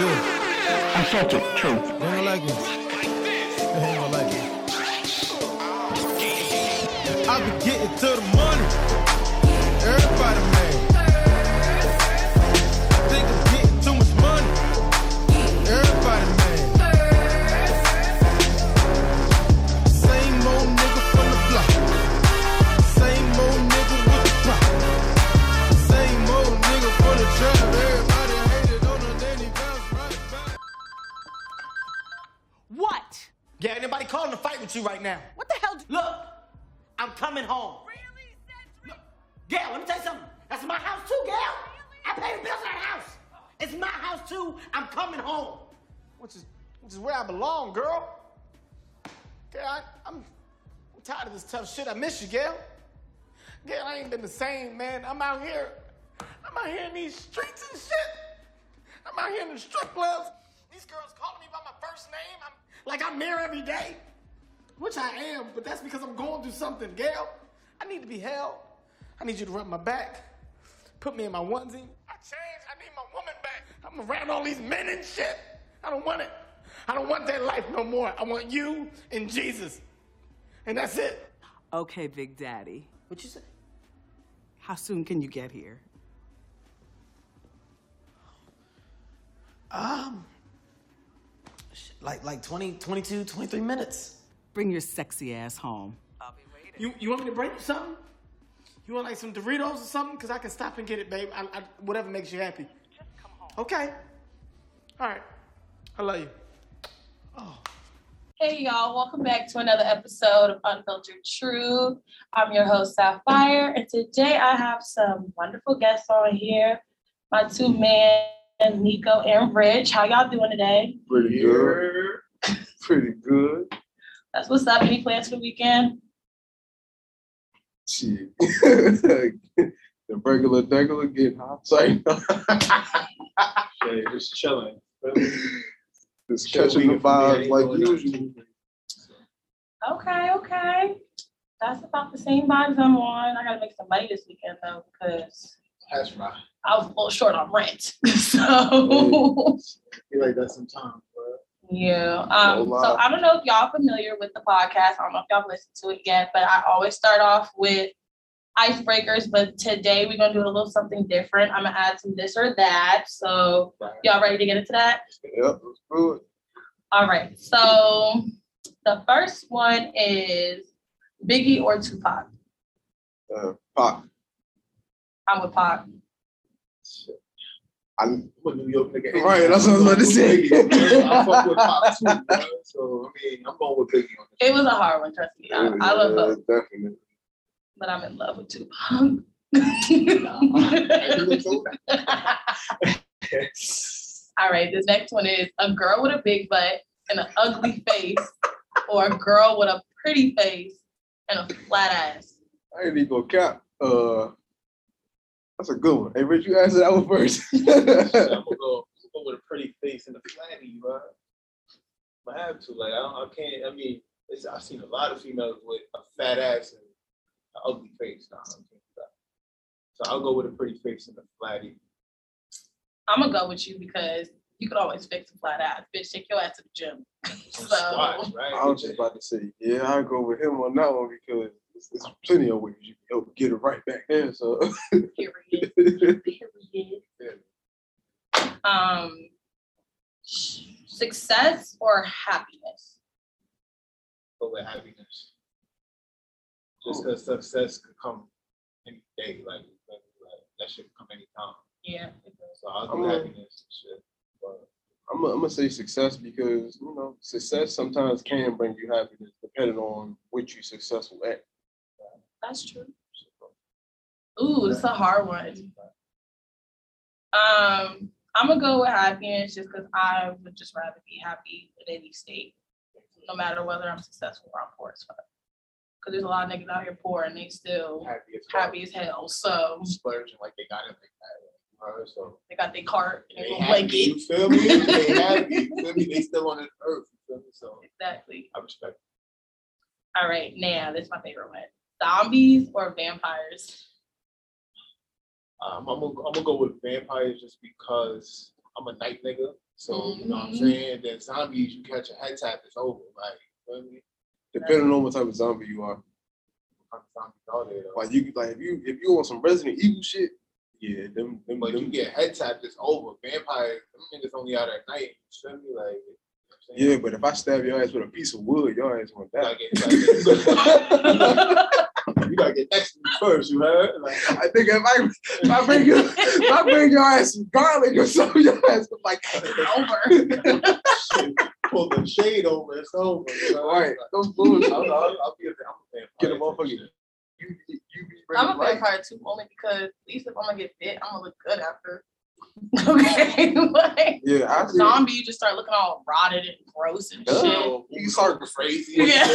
Yeah. I said it true. They don't like it. They gonna like it. I be getting to the money. Everybody mad. With you right now? What the hell? Look, I'm coming home. Look, Gail, let me tell you something. That's my house too, Gail. I pay the bills in that house. It's my house too. I'm coming home. Which is which is where I belong, girl. Gail, I, I'm, I'm tired of this tough shit. I miss you, Gail. Gail, I ain't been the same, man. I'm out here. I'm out here in these streets and shit. I'm out here in the strip clubs. These girls calling me by my first name. I'm like I'm there every day. Which I am, but that's because I'm going through something, Gail. I need to be held. I need you to rub my back. Put me in my onesie. I changed. I need my woman back. I'm around all these men and shit. I don't want it. I don't want that life no more. I want you and Jesus. And that's it. Okay, Big Daddy. What you say? How soon can you get here? Um, like like 20, 22, 23 minutes. Bring your sexy ass home. You you want me to bring you something? You want like some Doritos or something? Cause I can stop and get it, babe. I, I, whatever makes you happy. Just come home. Okay. All right. I love you. Oh. Hey y'all, welcome back to another episode of Unfiltered Truth. I'm your host Saphire, and today I have some wonderful guests on here. My two men, Nicco and Rich. How y'all doing today? Pretty good. Pretty good. That's what's up. Any plans for the weekend? Shit. the regular degular getting hot. Sorry. Yeah, just chilling. Just Chill catching the weekend vibes like going usual. Okay, okay. That's about the same vibes I'm on. I gotta make some money this weekend though, because That's right. I was a little short on rent. so you like that some time, bro. Yeah. Um, so. I don't know if y'all familiar with the podcast. I don't know if y'all listened to it yet, but I always start off with icebreakers. But today we're gonna do a little something different. I'm gonna add some this or that. So y'all ready to get into that? Yep, let's do it. All right. So the first one is Biggie or Tupac. Uh, Pop. I'm with Pac. I'm, I'm a New York nigga. Right, that's what I was about to say. I fuck with Pop too, bro. So I mean, I'm going with Biggie on this. It was a hard one, trust me. I, I love Yeah, both, Definitely. but I'm in love with Tupac. All right, this next one is a girl with a big butt and an ugly face, or a girl with a pretty face and a flat ass. I ain't even gonna cap. Uh, that's a good one. Hey, Rich, you answer that one first. I'm gonna go, I'm gonna go with a pretty face and a flatty, bro. I have to. Like I don't. I can't. I mean, it's, I've seen a lot of females with a fat ass and an ugly face. Nah, I can't do that. So I'll go with a pretty face and a flatty. I'm gonna go with you because you could always fix a flat ass. Bitch, take your ass to the gym. So squats, right? I was just about to say, yeah, I'll go with him on that one because there's, there's plenty of ways you can help get it right back there. So period. Period. Um, success or happiness? Go with happiness. Just because success could come any day, like, like, like that should come anytime. Yeah. So I'll I'm do happiness and shit. But I'm, I'm gonna say success because you know success sometimes can bring you happiness depending on what you're successful at. That's true. Ooh, it's a hard one. Um, I'm gonna go with happiness just because I would just rather be happy in any state, no matter whether I'm successful or I'm poor as fuck. Cause there's a lot of niggas out here poor and they still happy as happy as hell. So Splurging like they got it like that. So they got their cart and they happy, blanket. you feel me? They happy, you feel me? They still on this earth, you feel me? So Exactly. I respect All right, now this is my favorite one. Zombies or vampires? Um, I'm gonna, I'm gonna go with vampires just because I'm a night nigga. So you know what I'm Mhm. saying. Then zombies, you catch a head tap, it's over. Like, you know what I mean? Depending on what type of zombie you are. What kind of zombies are there. Like you like if you if you want some Resident Evil shit, yeah, them them, But them you get head tapped, it's over. Vampires, them niggas only out at night. You feel me? Like, you know what I'm saying? yeah, but if I stab your ass with a piece of wood, your ass gonna You die. gotta get, you gotta get, you gotta get next to me first, you heard? Like, I think if I if I bring you if I bring your ass some garlic or something, your ass gonna like Over. shit, pull the shade over, it's over. You know? Right, those bullshit. I'll, I'll, I'll be a, I'm a vampire. Get a motherfucker. You you you be I'm a light. vampire too, only because at least if I'm gonna get bit, I'm gonna look good after. Okay, like Yeah, I zombie, you just start looking all rotted and gross and shit. Oh, you start crazy. Yeah.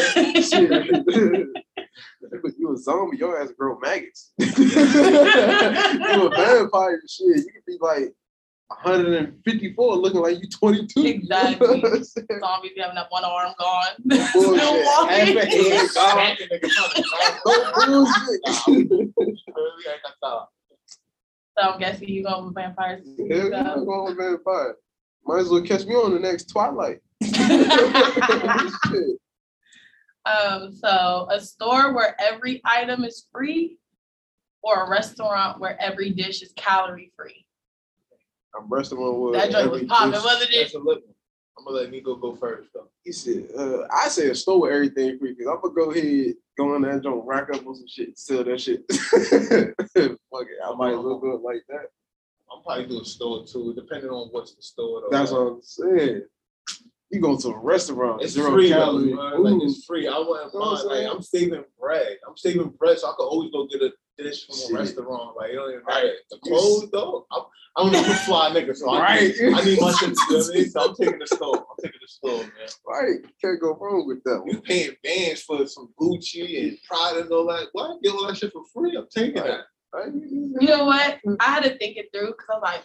Shit. But you a zombie, your ass grow maggots. you a vampire and shit. You could be like 154 looking like you 22. Exactly. You I'm saying? Zombies be having that one arm gone. Bullshit. Still walking. a head gone. Smacking niggas on the No ground. bullshit. Really, I got that. So I'm guessing you going with vampires. too, yeah, so. I'm going with vampire. Might as well catch me on the next Twilight. Shit. Um, so a store where every item is free or a restaurant where every dish is calorie free. I'm restaurant with That joint was popping, dish. wasn't it? That's a lit one. I'm gonna let Nicco go first though. He said, uh, I say a store with everything free because I'm gonna go ahead, go in that joint, rack up on some shit, sell that shit. Fuck it, I might look well do it like that. I'm probably do a store too, depending on what's the store though. That's what I'm saying. You go to a restaurant, It's zero free calorie. man. Like it's free. I wouldn't You know what mind. I'm Like? I'm saving bread. I'm saving bread, so I could always go get a dish from Shit. a restaurant. Like it don't even Right. The clothes though, I'm, I'm a fly nigga, so I need, I need my shit. You know what I mean? So I'm taking the store. I'm taking the store, man. Right, can't go wrong with that One. You paying bands for some Gucci and Prada and all that. What? Get all that shit for free? I'm taking Right. that. Right? You know what? I had to think it through because I'm like,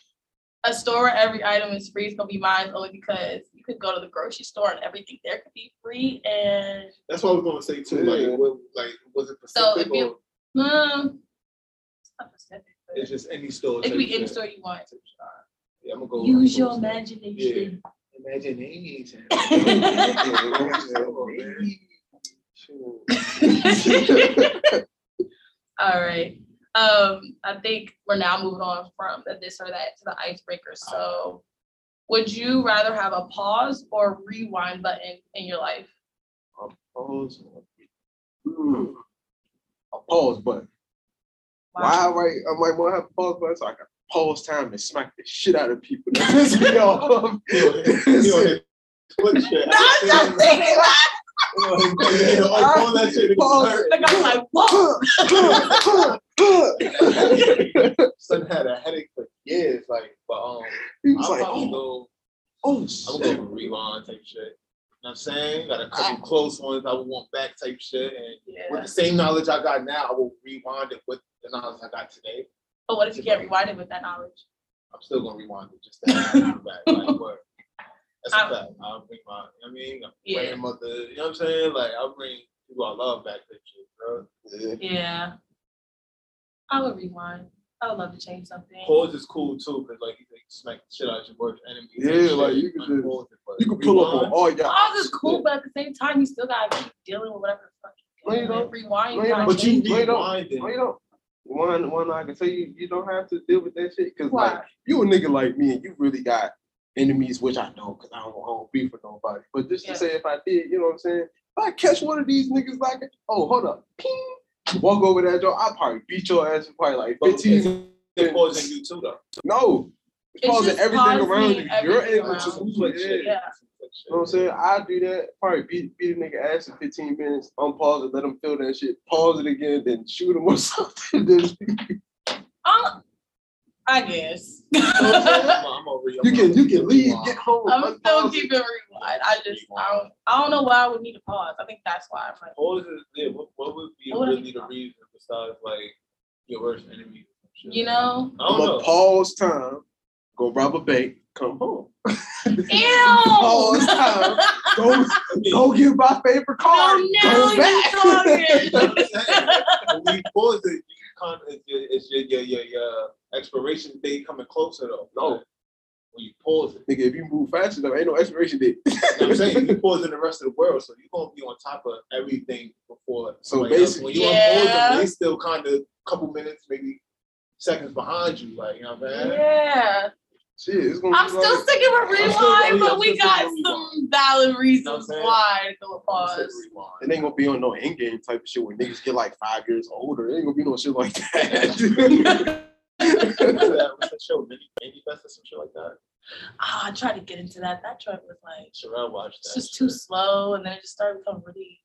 a store where every item is free is gonna be mine only because you could go to the grocery store and everything there could be free and That's what I was gonna say too. Yeah. Like, what, like was it So Pacific if you- or um, it's not specific, it's just any store? it could be any store you want. Yeah, I'm gonna go. Use your gonna go- imagination. Imagination. All right. Um, I think we're now moving on from the this or that to the icebreaker. So would you rather have a pause or rewind button in your life? Pause. Hmm. A pause button. Why right? I might want to have a pause button so I can pause time and smack the shit out of people. that piss me off. What shit? No, I'm just thinking that. Oh, all that shit. Like I'm like, whoa. Son had a headache for years, like, but um, he was I'll like, probably oh, go. oh I'm gonna go rewind type shit. You know what I'm saying? Got a couple close ones I would want back type shit, and with the same knowledge I got now, I will rewind it with the knowledge I got today. But what if you can't rewind it with that knowledge? I'm still gonna rewind it just to have it back. Like, what? That's a I'm- fact. I'll bring my, you know what I mean, my Yeah. grandmother. You know what I'm saying? Like, I'll bring people I love back type shit, bro. Yeah. Yeah. I would rewind. I would love to change something. Pause is cool too, cause like you can smack the shit out of your worst enemy. Yeah, like, you can just- it, You can pull up on rewind, all y'all. Pause is cool, but at the same time, you still gotta keep dealing with whatever the fuck No, you're you dealing don't. Rewind, No, you you gotta don't. But you change. No, you don't. rewinding. No, you don't. One, one, I can tell you, you don't have to deal with that shit. Cause like you a nigga like me, and you really got enemies, which I don't, cause I don't, I don't beef with nobody. But just Yeah. to say, if I did, you know what I'm saying? If I catch one of these niggas like, oh, hold up, ping, walk over that door, I'll probably beat your ass for probably like 15 it's- minutes. It's pausing you too, though. No, it's It's pausing just everything around you. You're everything able to around you. switch. Yeah. Yeah. Yeah. You know what I'm saying? I do that. Probably beat beat a nigga ass in 15 minutes, unpause it, let him feel that shit, pause it again, then shoot him or something. Then Uh, I guess. I'm I'm a- I'm you can you can leave, get home. I'm still unpause it. keeping rewind. I just I don't I don't know why I would need a pause. I think that's why I'm like Pause is yeah. What, what would be What really the reason besides like your worst enemy? or some shit? you know. I don't I'm gonna pause time, go rob a bank, come home. Ew. Pause time, go go get my favorite car, No, go no, back. you talking. when we pause it, you con, is your, is your, your, your, your expiration date coming closer though? No. When you pause it. Nigga, if you move fast enough, ain't no expiration date. You know what I'm saying you pause in the rest of the world, so you're gonna be on top of everything before. So basically else. when you unpause Yeah. them, they still kind of a couple minutes, maybe seconds behind you, like you know what I'm saying. Yeah, Shit, it's gonna I'm still like, sticking with I'm still- rewind, but I'm we got some valid reasons saying? why to go I'm pause. It ain't gonna be on no end game type of shit where niggas get like five years older. It ain't gonna be no shit like that. What's that, what's that show? Mini, Manifest or some shit like that? Ah, I tried to get into that. That joint was like Sherelle watched that. it's just too shit. slow, and then it just started becoming really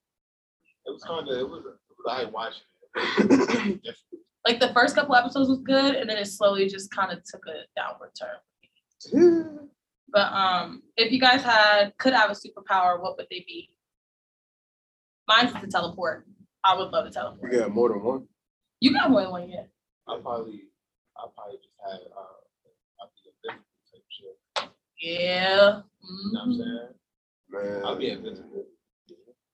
It was kind of, it was, it was I watched it. Different. like the first couple episodes was good, and then it slowly just kind of took a downward turn. But um, if you guys had could have a superpower, what would they be? Mine's to teleport. I would love to we teleport. got more than one. You got more than one yet. I probably, I probably just had, uh, I'd be invisible type shit. Yeah. You know what I'm mhm. saying? Man, I'll be invisible.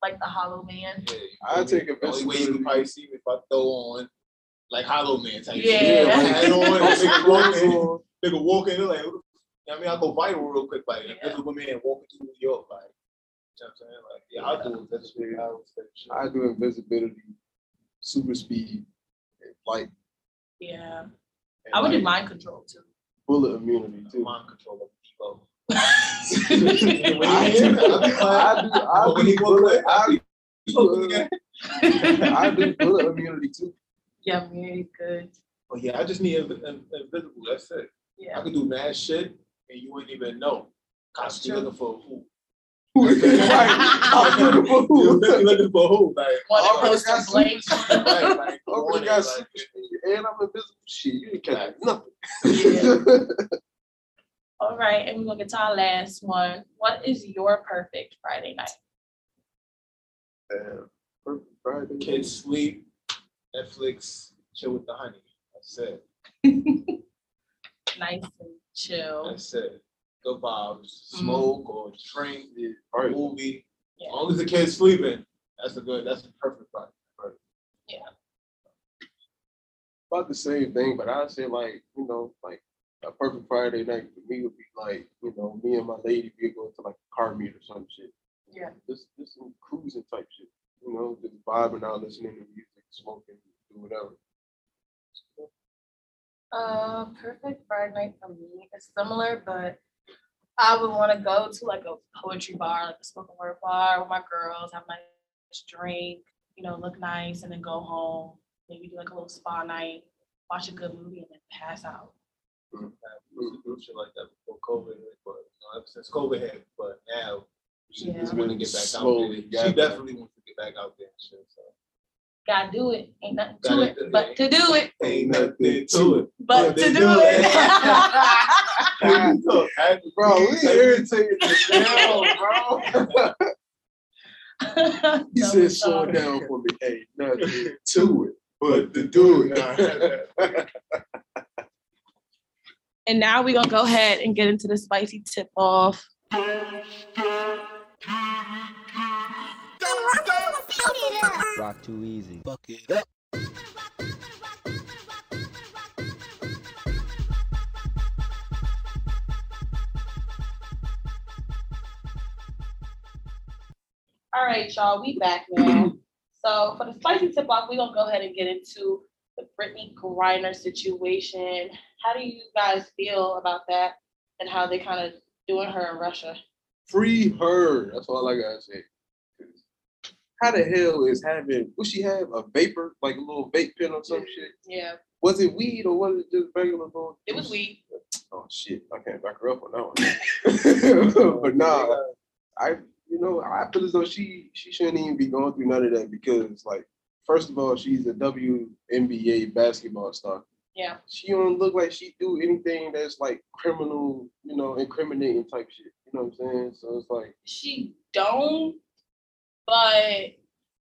Like the Hollow Man. Yeah, you I'd feel me? take The only way you invisibility. can probably see me if I throw on like Hollow Man type Yeah. shit. Yeah, Hat on, nigga walk in, nigga walk in, they're like, the- you know what I mean, I go viral real quick, like Yeah. invisible man walking through New York, like, you know what I'm saying? Like, yeah, I'll do invisible powers type shit. I do invisibility, super speed, and light. Yeah. And, I would do mind control too. bullet immunity too. Mind control of Debo. I do, I do, I do bullet, I Debo do, again. I do bullet immunity too. yeah, very good. But yeah, I just need inv- inv- invisible, that's it. Yeah. I Yeah. could do mad shit and you wouldn't even know. That's Cause looking for who? Right, I'm looking for You who? looking for who? Like, One of those I got to blame. right, like, one we got is like, and I'm invisible. Shit, you ain't catch nothing. Yeah. All right, and we're gonna get to our last one. What is your perfect Friday night? Damn. Perfect Friday. kids sleep, Netflix, chill with the honey. That's it. Nice and chill. That's it. Good vibes. Mm. Smoke or drink, Yeah, right. movie. Yeah. As long as the kid's sleeping, that's a good, that's a perfect Friday. Yeah. About the same thing, but I say like, you know, like a perfect Friday night for me would be like, you know, me and my lady, we go to like a car meet or some shit. Yeah. Just, just some cruising type shit, you know, just vibing out, listening to music, smoking, do whatever. Uh, perfect Friday night for me is similar, but I would want to go to like a poetry bar, like a spoken word bar with my girls, have my nice drink, you know, look nice, and then go home. Maybe do like a little spa night, watch a good movie, and then pass out. We used to do shit like that before COVID, hit, but you know, ever since COVID hit, but now she Yeah. just want to get back out Slowly there. She definitely wants to get back out there shit, so. Gotta do it. Ain't nothing to Gotta it, do it. but to do it, Ain't nothing to it. but to do do it. it. Bro, we irritated this down, bro. He said, it's slow it down for me. Hey, nothing to it, but to do it. And now we're gonna go ahead and get into the spicy tip off. Rock too easy. Fuck it up. All right, y'all, we back now. So for the spicy tip off, we're gonna go ahead and get into the Brittany Griner situation. How do you guys feel about that and how they kind of doing her in Russia? Free her. That's all I gotta say. How the hell is having what she have a vapor like a little vape pen or some shit? Yeah, Was it weed or was it just regular it was weed. Oh shit! I can't back her up on that one. but nah, I you know I feel as though she she shouldn't even be going through none of that because like first of all she's a WNBA basketball star. Yeah, She don't look like she do anything that's like criminal, you know, incriminating type shit. You know what I'm saying? So it's like she don't, but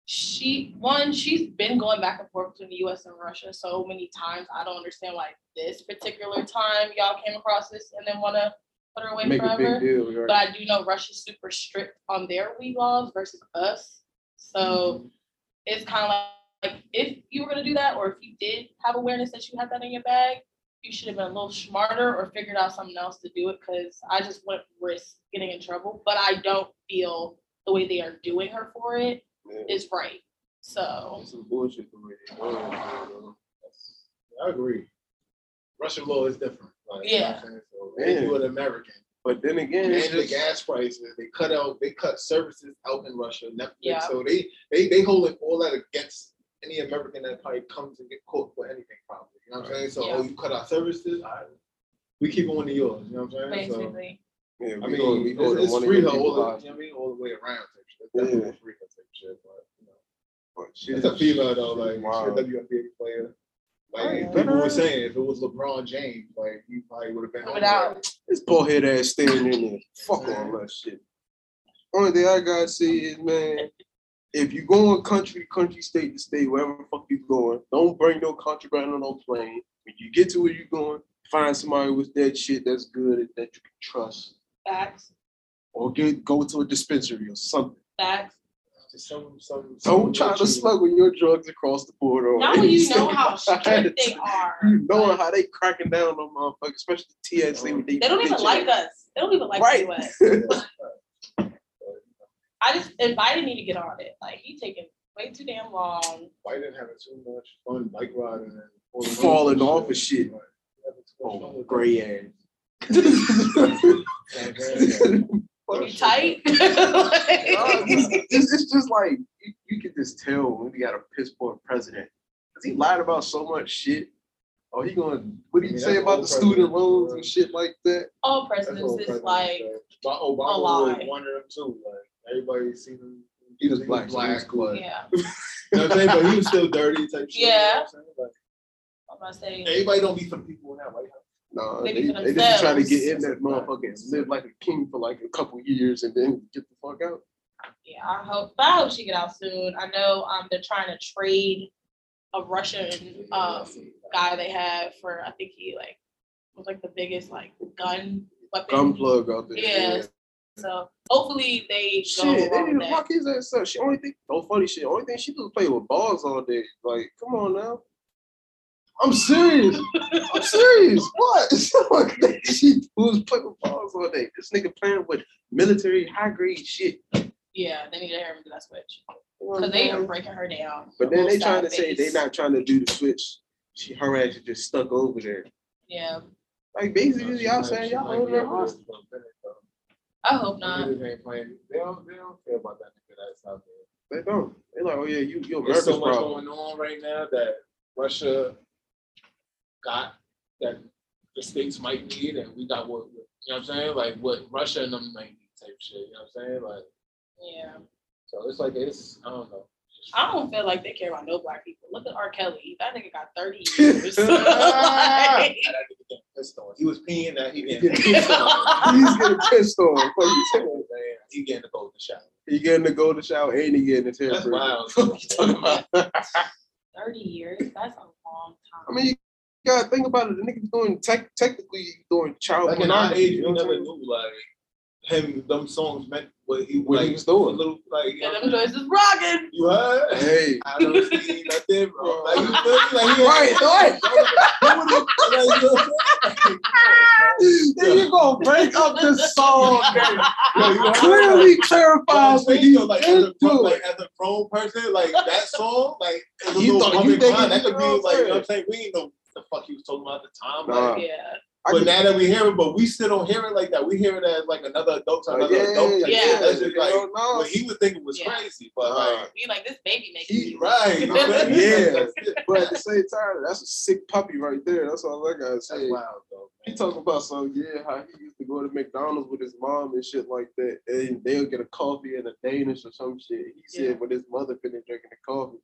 she one she's been going back and forth between the U.S. and Russia so many times. I don't understand why this particular time y'all came across this and then want to put her away make a forever. big deal. Right? But I do know Russia's super strict on their weed laws versus us. So mm-hmm. it's kind of like if you were gonna do that, or if you did have awareness that you had that in your bag, you should have been a little smarter or figured out something else to do it. Because I just wouldn't risk getting in trouble. But I don't feel the way they are doing her for it Yeah. is right. So Some bullshit the way they doing it, you know. I agree. Russian law is different. Like, you know what I'm? So they Yeah. do it American. But then again, And the gas prices, they cut out, they cut services out in Russia, Netflix. Yeah. So they they they hold it all that against any American that probably comes and get caught for anything probably. You know what I'm saying? So oh, Yeah. oh, you cut our services, all right. we keep on of yours. You know what I'm saying? So basically, yeah, I mean, go, we go it's, to it's free your though, all the, you know what I mean, all the way around type shit. Yeah. Definitely free type shit, but you know. But shit It's a is- female though, like Wow. she's a WNBA player. Like people were saying, if it was LeBron James, like he probably would have been Put on it out. there. This bald head ass staying in there. Fuck all that shit. Only thing I gotta say is, man, if you going country country, state to state, wherever the fuck you going, don't bring no contraband on no plane. When you get to where you going, find somebody with that shit that's good that you can trust, facts, or get go to a dispensary or something. facts. Just some some. some Don't try to cheating. smuggle your drugs across the border. or Now any you know state. how strict they are. You know Like, how they cracking down on motherfuckers, especially TSA. with They don't even like us. They don't even like Right. the US. I just and Biden need to get on it. Like he taking way too damn long. Biden having too much fun bike riding and falling off Falling and shit. Like, having too much oh, fun Oh, gray that. Ass. You tight? Nah, Like- it's, it's just like you, you can just tell when we got a piss poor president. Cause he lied about so much shit. Oh, he gonna what did I he mean, say about the student loans and shit like that? All presidents is presidents like say. But Obama a was lie. one of them too. Like everybody seen him. He was black, so he was cool. but- yeah. You know what I'm saying? But he was still dirty type shit. you know what Yeah. I'm saying? Like, I'm gonna say everybody don't be for the people in that Maybe they, they just trying to get in that motherfucker and live like a king for like a couple years and then get the fuck out. yeah, I hope I hope she get out soon. I know um they're trying to trade a Russian um guy they have for I think he like was like the biggest like gun weapon. Gun plug out there. Yeah. So hopefully they Shit, they need to that. lock his ass up. She only think no funny shit. Only thing she do is play with balls all day. Like, come on now. I'm serious. I'm serious. What? What she do is play with balls all day. This nigga playing with military high grade shit. Yeah, they need to hear him do that switch. You know what Cause they are breaking her down. But then they trying to side say they face. not trying to do the switch. She her ass is just stuck over there. Yeah, Like basically y'all saying y'all own their heart. I hope not. Niggas ain't playing. They don't. They don't care about that nigga that's out there. They don't. They're like, oh yeah, you you There's so much problem. going on right now that Russia got that the states might need, and we got what you know what I'm saying, like what Russia and them might need type shit. You know what I'm saying, like Yeah, so it's like it's I don't know. I don't feel like they care about no black people. Look at R. Kelly. That nigga got thirty years. Like, That nigga pissed on. He was peeing that he He getting getting pissed on. He's getting pissed on. Fuck you You saying? know what I'm saying? He getting to go to shower. He getting to go to shower and he getting his hair That's wild. Fuck you talking about? Thirty years. That's a long time. I mean, you gotta think about it. The nigga was doing tech, technically doing child Like in our age, you we know what I'm never saying? knew like him. Them songs meant what he What like, he was doing. a Little like you yeah, them joints is rocking. you heard. Hey, I don't see nothing, bro. Like, you feel me? Like, he Right, right. Like, you know what then you gonna break up this song. Yo. Clearly clarifies what saying, he like, as a, into grown- like, as a grown person, like that song, like, it was a You thought- you woman think That could be like, I'm you know what I'm saying? We didn't know what the fuck he was talking about at the time. Nah. Like, Yeah. But now that we hear it, but we still don't hear it like that. We hear it as like another adult to Uh, another yeah, adult. type yeah, shit. That's you just like know. what he was thinking it was Yeah. crazy. But Uh, like, We like this baby making He- music. right, you know what Yeah. But at the same time, that's a sick puppy right there. That's all I gotta That's say. wild, though. He man. talking about some yeah, how he used to go to McDonald's with his mom and shit like that, and they'll get a coffee and a Danish or some shit. He said Yeah. when his mother finished drinking the coffee,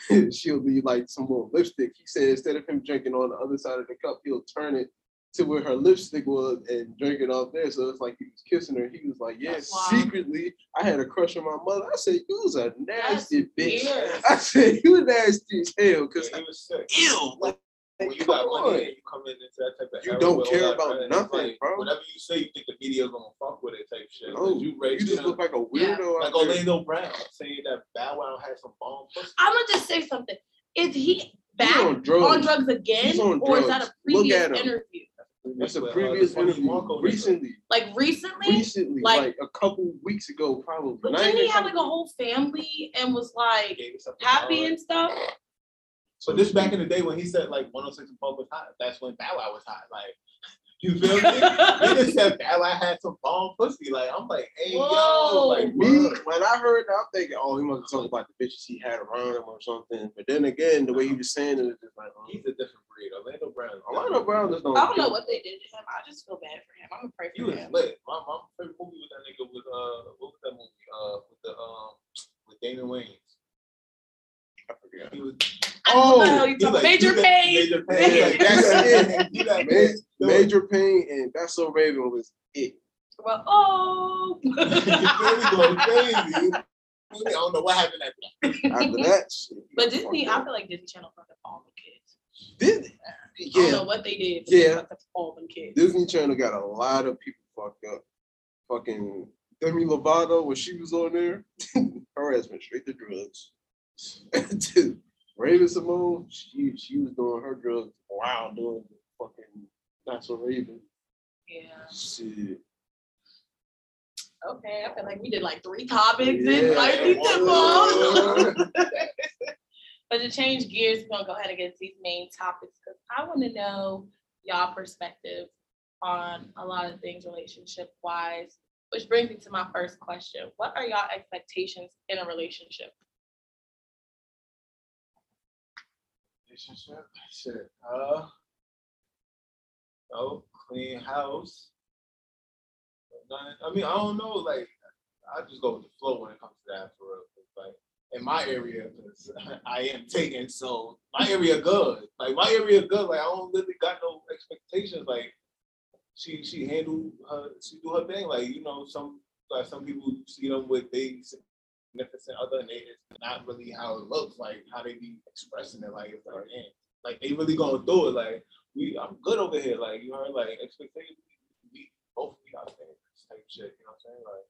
she'll be like some more lipstick. He said instead of him drinking on the other side of the cup, he'll turn it to where her lipstick was and drink it off there. So it's like he was kissing her. He was like, yeah, That's secretly I had a crush on my mother. I said, you was a nasty bitch. weird. I said, you nasty as hell. Cause Yeah, he was sick. ew, like when you got money and you come in into that type of You don't care about nothing, like, bro. Whatever you say, you think the media gonna fuck with it type shit. No, you you just look like a Yeah. weirdo. like out there. Orlando Brown saying that Bow Wow had some bomb pussy. I'm gonna just say something. Is he back on on drugs. drugs, again, He's on or is that a drugs. Look previous at him. interview? That's a With, uh, previous interview. Marco. Recently, Like recently? recently, Like- like, a couple weeks ago, probably. But didn't he have like a whole family and was like Gave us something happy and stuff? So this back in the day when he said like 106 and Park was hot, that's when Bow Wow was hot. Like, you feel me? Niggas said Bow Wow had some bomb pussy. Like, I'm like, hey yo, Whoa. like Me, when I heard that, I'm thinking, oh, he must talk about the bitches he had around him or something. But then again, the way he was saying it, it is just like, oh, He's a different breed. Orlando Brown. Orlando Brown just don't. I don't know what they did to him. I just feel bad for him. I'm gonna pray He for was him. lit. My, my favorite movie with that nigga was uh what was that movie? Uh with the um with Damon Wayans. I forgot. He was I know Oh, what the hell you he's like, Major he's pain. Major Payne. Like, that's it. Like, Ma- Major Payne and That's So Raven was it. Well, oh. You feel crazy. I don't know what happened after that. After that, shit, but Disney. I feel like Disney Channel fucking all the kids. Did I don't know what they did. But Yeah. They all them kids. Disney Channel got a lot of people fucked up. Fucking Demi Lovato when she was on there, her ass went straight to drugs. Dude, Raven-Symoné, she she was doing her drugs while doing the fucking not so Raven. Yeah. Shit. Okay. I feel like we did like three topics Yeah. in like But to change gears, we're gonna go ahead and get these main topics because I want to know y'all perspective on a lot of things relationship wise. Which brings me to my first question. What are y'all expectations in a relationship? Relationship? Shit. Uh, oh, clean house. I mean, I don't know. Like, I just go with the flow when it comes to that for real. Like in my area, 'cause I am taken, so my area good. Like my area good. Like I don't really got no expectations. Like she she handle her she do her thing. Like you know some like some people see them with they significant other and they, it's not really how it looks. Like how they be expressing it. Like it's like man, like they really gonna do it. Like we I'm good over here. Like you heard like expectations. We both meet our standards type shit. You know what I'm saying? Like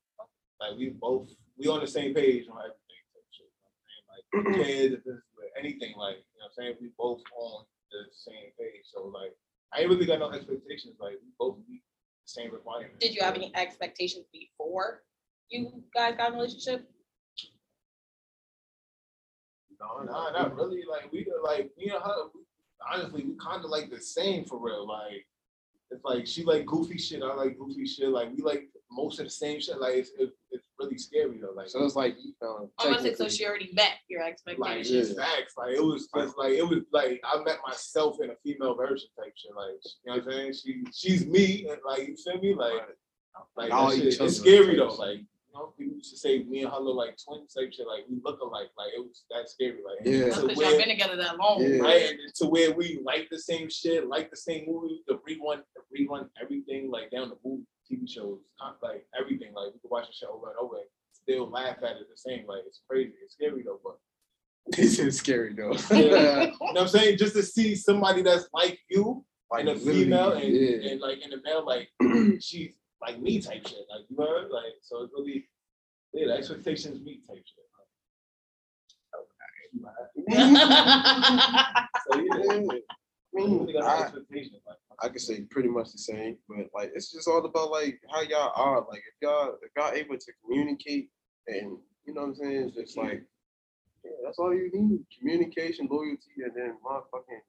like we both we on the same page on everything type shit. You know what I'm saying? Like kids, if it's with anything like you know what I'm saying, we both on the same page. So like I ain't really got no expectations. Like we both meet the same requirements. Did you have any expectations before you guys got in a relationship? No, no, not really. Like we like me and her. Honestly, we kind of like the same for real. Like it's like she like goofy shit. I like goofy shit. Like we like most of the same shit. Like it's it's, it's really scary though. Like So it's like you found I'm gonna say so she already met your like expectations. just facts. Like it was just like it was like I met myself in a female version type shit. Like you know what I'm saying? She she's me. And like you feel me? Like like Y'all shit, it's scary though. Like you know, people used to say me and her look like twins type shit. Like we look alike. Like it was that scary. Like Yeah. That's to because y'all been together that long. Yeah. right? And to where we like the same shit, like the same movie, the rerun, the rerun everything, like down the movie, TV shows, con- like everything. Like we could watch the show over and over, and still laugh at it the same. Like it's crazy, it's scary though. But This is scary though. yeah, you know what I'm saying? Just to see somebody that's like you Like and a female and, yeah. and like in the male, like she's like me type shit. Like you heard? Like so it's really yeah, the expectations meet type shit. So yeah, Yeah. I I mean, really mm-hmm. got no I, expectations. Like, I could say pretty much the same, but like it's just all about like how y'all are. Like if y'all if y'all able to communicate and you know what I'm saying, it's just like yeah, that's all you need. Communication, loyalty, and then motherfucking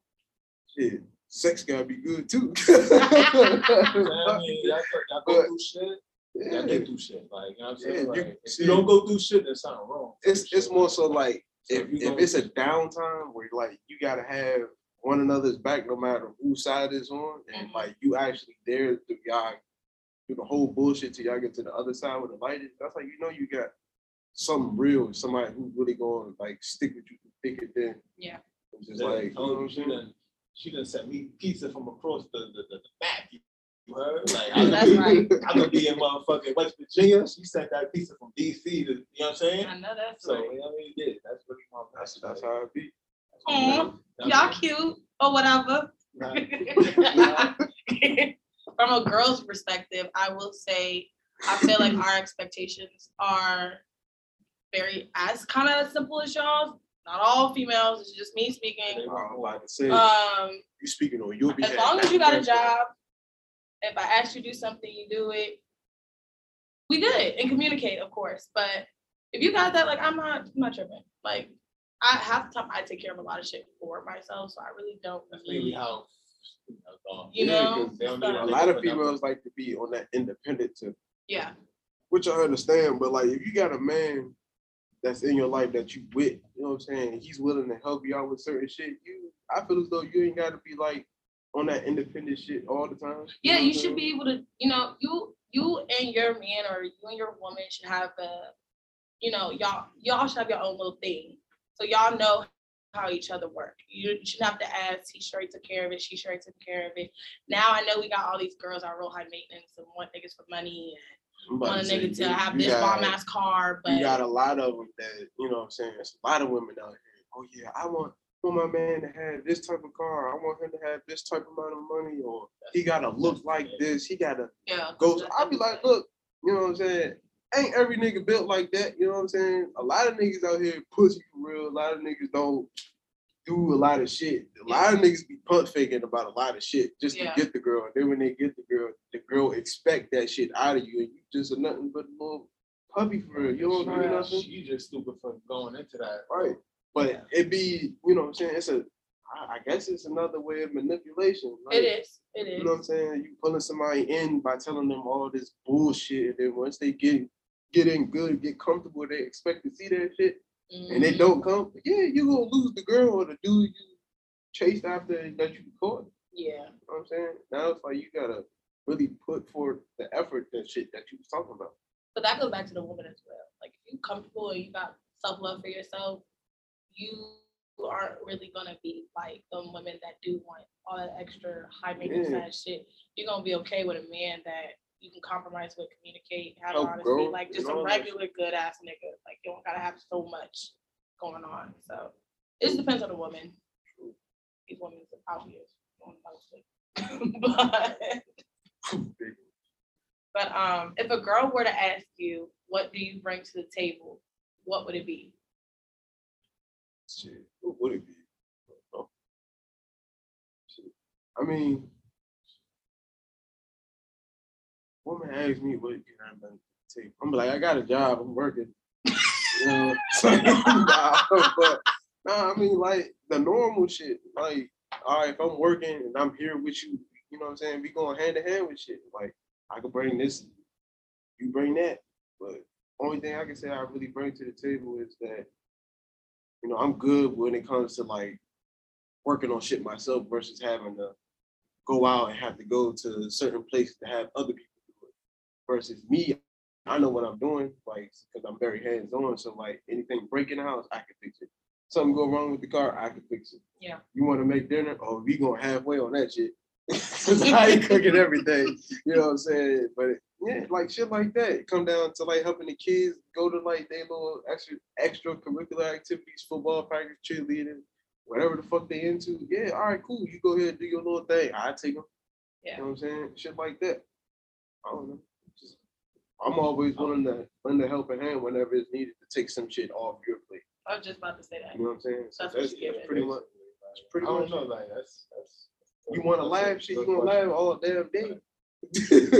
shit. Sex gotta be good too. I mean, y'all, y'all go But- through shit. Yeah. Y'all get through shit. Like, you know what I'm saying? Yeah, you- like, if you don't go through shit, there's something wrong. It's it's more so like So if, if if it's a downtime where like you gotta have one another's back no matter whose side is on, and Mhm. like you actually there to y'all do the whole bullshit till y'all get to the other side with the light. That's like you know you got something real, somebody who's really going to like stick with you through thick and thin. Yeah. It's just Yeah, like you know what I'm she saying? done, she done sent me pizza from across the, the, the, the map. You you heard? Like, I that's could be, right. I could be in motherfucking West Virginia. She sent that pizza from DC to, you know what I'm saying? I know that's So, right. you know what I mean? Yeah, that's really my That's that's how it be. Aw. Y'all cute or whatever. Nah. From a girl's perspective, I will say I feel like our expectations are very as kind of as simple as y'all's. Not all females, it's just me speaking. I'm about to say, Um, you speaking on your behalf. as long as you got a job, if I ask you to do something, you do it. We good and communicate, of course. But if you got that, like I'm not, I'm not tripping. Like I half the time I take care of a lot of shit for myself, so I really don't That's maybe need. how. females are. You Yeah, know, 'cause they don't so- A lot of open up. females like to be on that independent tip, yeah, which I understand. But like, if you got a man that's in your life that you with, you know what I'm saying? He's willing to help you out with certain shit. You, I feel as though you ain't got to be like on that independent shit all the time. yeah. know You should be able to, you know, you you and your man or you and your woman should have a, you know, y'all y'all should have your own little thing, so y'all know how each other work. You, shouldn't have to ask. He straight took care of it. She sure took care of it. Now I know we got all these girls are real high maintenance and want niggas for money and want a nigga to have this bomb ass car, but you got a lot of them that you know what I'm saying. There's a lot of women out here. Oh yeah, I want want my man to have this type of car. I want him to have this type amount of money, or he gotta look like this. He gotta yeah. go. I'll be like, look, you know what I'm saying. Ain't every nigga built like that. You know what I'm saying. A lot of niggas out here pussy for real. A lot of niggas don't do a lot of shit. A lot of niggas be punt faking about a lot of shit just Yeah. to get the girl. And then when they get the girl, the girl expect that shit out of you, and you just are nothing but a little puppy for real. You don't do She- nothing. She just stupid for going into that. Right. But Yeah. it be, you know what I'm saying? It's a I guess it's another way of manipulation. It like, is. It is. You know what I'm saying? You pulling somebody in by telling them all this bullshit. And then once they get get in good, get comfortable, they expect to see that shit. And they don't mm-hmm. come, yeah, you gonna lose the girl or the dude you chased after that you caught. Yeah. You know what I'm saying? Now it's like you gotta really put forth the effort that shit that you was talking about. But that goes back to the woman as well. Like if you comfortable and you got self love for yourself, you aren't really gonna be like them women that do want all that extra high maintenance Yeah. shit. You're gonna be okay with a man that you can compromise with, communicate, have Help honesty, grow like just a regular good ass nigga. Like you don't gotta have so much going on. So it just depends on the woman. These women out here doing the most shit. but But um, if a girl were to ask you, what do you bring to the table? What would it be? Shit, what would it be? I mean, woman asks me what can I to the. I'm like, I got a job, I'm working. You know, nah, but nah, I mean, like the normal shit. Like, all right, if I'm working and I'm here with you, you know what I'm saying? We going hand in hand with shit. Like, I could bring this, you bring that. But only thing I can say I really bring to the table is that you know, I'm good when it comes to like working on shit myself versus having to go out and have to go to certain places to have other people do it. Versus me, I know what I'm doing, like, because I'm very hands-on. So like anything breaking the house, I can fix it. Something go wrong with the car, I can fix it. Yeah. You want to make dinner? Oh, we going halfway on that shit. Cause I ain't cooking everything. You know what I'm saying? But yeah, like shit like that. Come down to like helping the kids go to like their little extra extracurricular activities, football practice, cheerleading, whatever the fuck they into. Yeah, all right, cool. You go ahead and do your little thing. I take them. Yeah. You know what I'm saying? Shit like that. I don't know. Just, I'm always oh. willing to lend a helping hand whenever it's needed to take some shit off your plate. I was just about to say that. You know what I'm saying? So That's what that's, give that's it. pretty much. pretty I don't much know, it. like that's that's. You want to laugh, shit. You gonna laugh all damn day.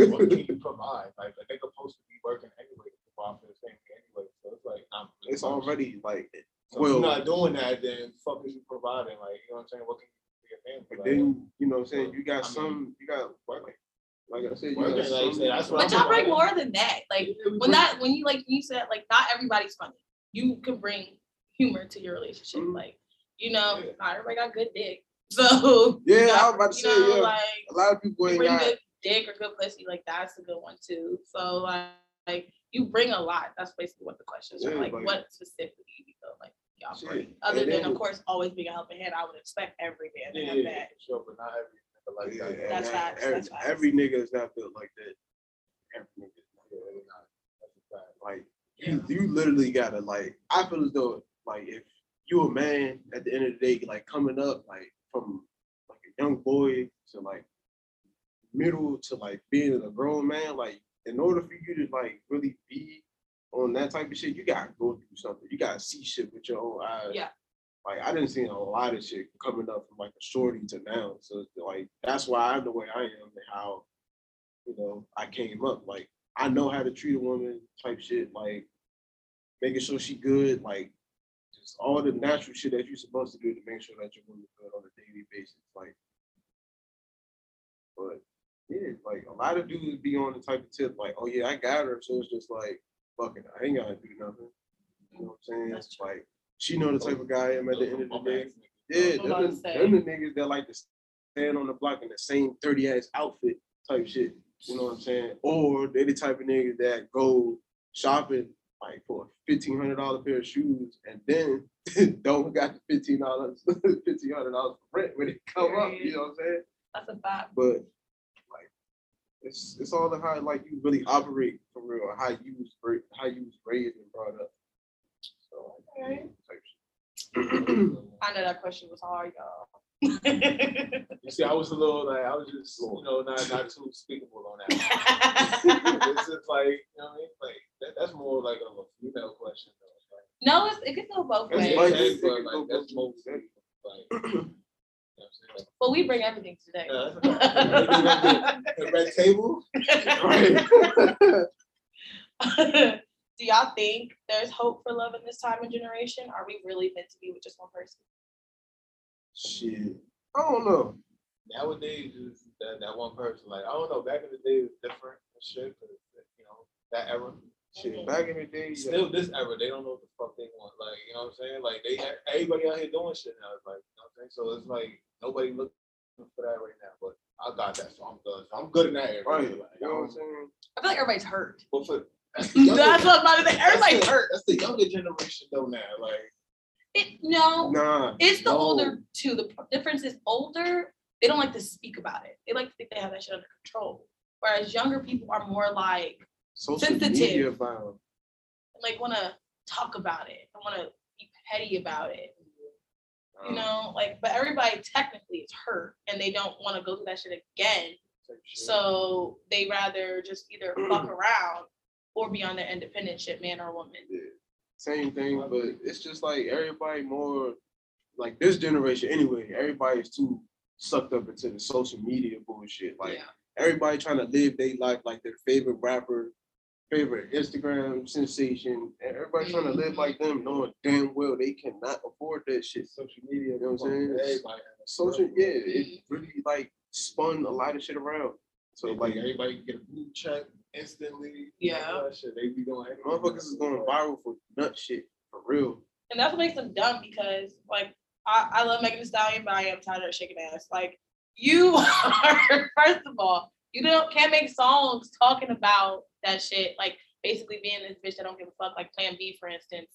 What can you provide? Like, like they're supposed to be working anyway to provide for the family anyway. So it's like I'm. It's already like So if you're well. not doing that, then fuck is you providing? Like, you know what I'm saying? What can you do for your family? But Like, then you know what I'm saying. You got I mean- some. You got working. like I said. You Working, got like you some. said, that's what But y'all bring more than that. Like when that when you like you said like not everybody's funny. You can bring humor to your relationship. Mhm. Like you know, not everybody got good dick. So Yeah, I was about to say, know, yeah. like A lot of people ain't got. good dick or good pussy, like that's a good one too. So like, like you bring a lot. That's basically what the questions are. Yeah, Like, like- what specifically do you feel like y'all bring? Other and than of course always being a helping hand, I would expect every man to Yeah, have yeah, that. sure, but not every nigga like Yeah, that. That's facts, Every, that's facts. every nigga is not built like that. Every nigga is not. Yeah, they're not. That's a fact. Like you, you literally gotta like. I feel as though like if you a man at the end of the day, like coming up, like from like a young boy to like middle to like being a grown man, like in order for you to like really be on that type of shit, you gotta go through something. You gotta see shit with your own eyes. Yeah. Like I didn't see a lot of shit coming up from like a shorty to now. So like that's why I'm the way I am and how you know I came up. Like I know how to treat a woman type shit, like making sure she good, like just all the natural shit that you're supposed to do to make sure that your woman good on a daily basis. Like but yeah, like a lot of dudes be on the type of tip, like, oh yeah, I got her. So it's just like, fuck it, I ain't gotta do nothing. You know what I'm saying? That's It's like she know the type of guy I am at the end of the day. Yeah, I'm them, the- them the niggas that like to stand on the block in the same dirty ass outfit type shit. You know what I'm saying? Or they the type of niggas that go shopping like for a fifteen hundred dollar pair of shoes and then don't got the fifteen dollars, fifteen hundred dollars for rent when it come up. You know what I'm saying? That's a fact. But like it's it's all the how like you really operate for real, how you was how you was raised and brought up. So Okay. I know that question was hard, y'all. You see, I was a little like I was just you know not not too speakable on that. it's just like you know what I mean. Like that, that's more like a female question. Though. Like, no, it's, it can go both It's ways. like- yeah, it but, like, that's both like. you know what I'm saying? Like, But we bring everything today. Yeah, that's- the red table. Right. Do y'all think there's hope for love in this time and generation? Are we really meant to be with just one person? Shit. I don't know. Nowadays, is that, that one person. Like I don't know. Back in the day, it was different and shit. 'cause, you know that era. Shit. Back in the day, yeah. Still, this era, they don't know what the fuck they want. Like you know what I'm saying? Like they everybody out here doing shit now. It's like you know what I'm saying. So it's like nobody looking for that right now. But I got that, so I'm good. So I'm good in that area. right. Like, You know what I'm saying? I feel like everybody's hurt. But for that's the That's what I'm about to say. that's Everybody's the- hurt. That's the younger generation though now. Like It, no, Nah. it's the no. older too. The difference is older, they don't like to speak about it. They like to think they have that shit under control. Whereas younger people are more like, social sensitive. like want to talk about it. I want to be petty about it. You know, like, but everybody technically is hurt and they don't want to go through that shit again. So they rather just either fuck around or be on their independent shit, man or woman. Same thing, but it's just like everybody more like this generation anyway. Everybody's too sucked up into the social media bullshit. Like Yeah. everybody trying to live their life like their favorite rapper, favorite Instagram sensation, and everybody trying to live like them, knowing damn well they cannot afford that shit. social media, You know what I'm saying? Everybody Social, yeah, it really like spun a lot of shit around. So So like like everybody can get a blue check instantly. Yeah. that oh, shit. They be going. motherfuckers is going viral for nut shit for real. And that's what makes them dumb because, like, I, I love Megan Thee Stallion, but I am tired of shaking ass. Like, you are, first of all, you don't can't make songs talking about that shit, like basically being this bitch that don't give a fuck, like Plan B, for instance,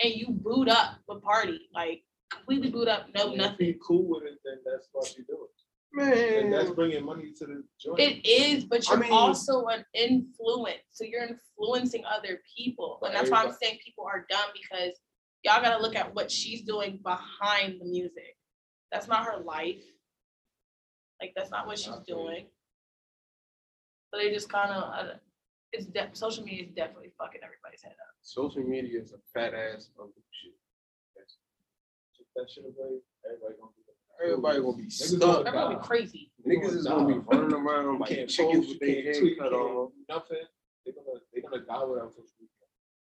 and you boot up the party, like completely boot up, no And if nothing. you cool with it, then that's what you do. And Man, that's bringing money to the joint. It is, but you're mean- also an influence. So you're influencing other people. And that's why I'm saying people are dumb because y'all gotta look at what she's doing behind the music. That's not her life. Like that's not what she's I doing. So they just kind of, uh, it's de- social media is definitely fucking everybody's head up. social media is a fat ass of shit. Took that shit away. Everybody gonna be. Everybody gonna be Niggas stuck. gonna be crazy. Niggas is gonna be running around You like can't chickens with you their can't head tweet, you cut can't off. Nothing. They're gonna they're gonna die without social media.